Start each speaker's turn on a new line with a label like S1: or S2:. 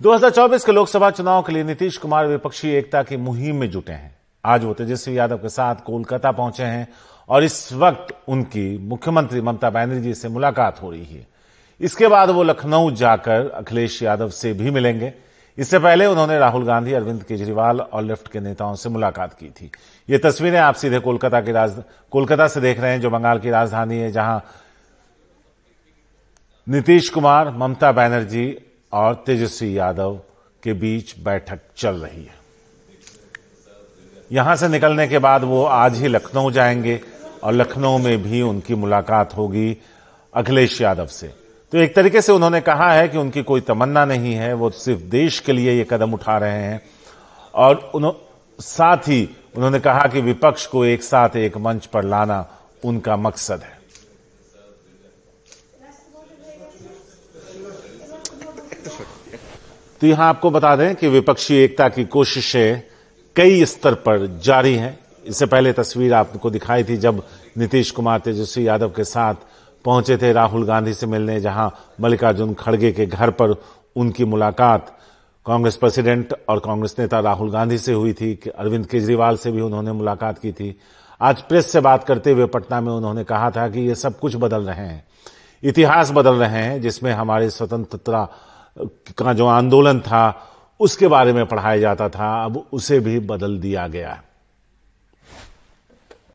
S1: 2024 के लोकसभा चुनाव के लिए नीतीश कुमार विपक्षी एकता की मुहिम में जुटे हैं। आज वो तेजस्वी यादव के साथ कोलकाता पहुँचे हैं और इस वक्त उनकी मुख्यमंत्री ममता बनर्जी से मुलाकात हो रही है। इसके बाद वो लखनऊ जाकर अखिलेश यादव से भी मिलेंगे। इससे पहले उन्होंने राहुल गांधी, अरविंद केजरीवाल और लेफ़्ट के नेताओं से मुलाकात की थी। ये तस्वीरें आप सीधे कोलकाता की राज, कोलकाता से देख रहे हैं, जो बंगाल की राजधानी है, जहाँ नीतीश कुमार, ममता बनर्जी और तेजस्वी यादव के बीच बैठक चल रही है। यहाँ से निकलने के बाद वो आज ही लखनऊ जाएँगे और लखनऊ में भी उनकी मुलाकात होगी अखिलेश यादव से। तो एक तरीके से उन्होंने कहा है कि उनकी कोई तमन्ना नहीं है, वो सिर्फ़ देश के लिए ये कदम उठा रहे हैं। और साथ ही उन्होंने कहा कि विपक्ष को एक साथ एक मंच पर लाना उनका मकसद है। तो यहाँ आपको बता दें कि विपक्षी एकता की कोशिशें कई स्तर पर जारी हैं। इससे पहले तस्वीर आपको दिखाई थी जब नीतीश कुमार तेजस्वी यादव के साथ पहुँचे थे राहुल गांधी से मिलने, जहाँ मल्लिकार्जुन खड़गे के घर पर उनकी मुलाकात। कांग्रेस प्रेसिडेंट और कांग्रेस नेता राहुल गांधी से हुई थी अरविंद केजरीवाल से भी उन्होंने मुलाकात की थी। आज प्रेस से बात करते हुए पटना में उन्होंने कहा था कि ये सब कुछ बदल रहे हैं। इतिहास बदल रहे हैं, जिसमें हमारी स्वतंत्रता का जो आंदोलन था, उसके बारे में पढ़ाया जाता था, अब उसे भी बदल दिया गया है।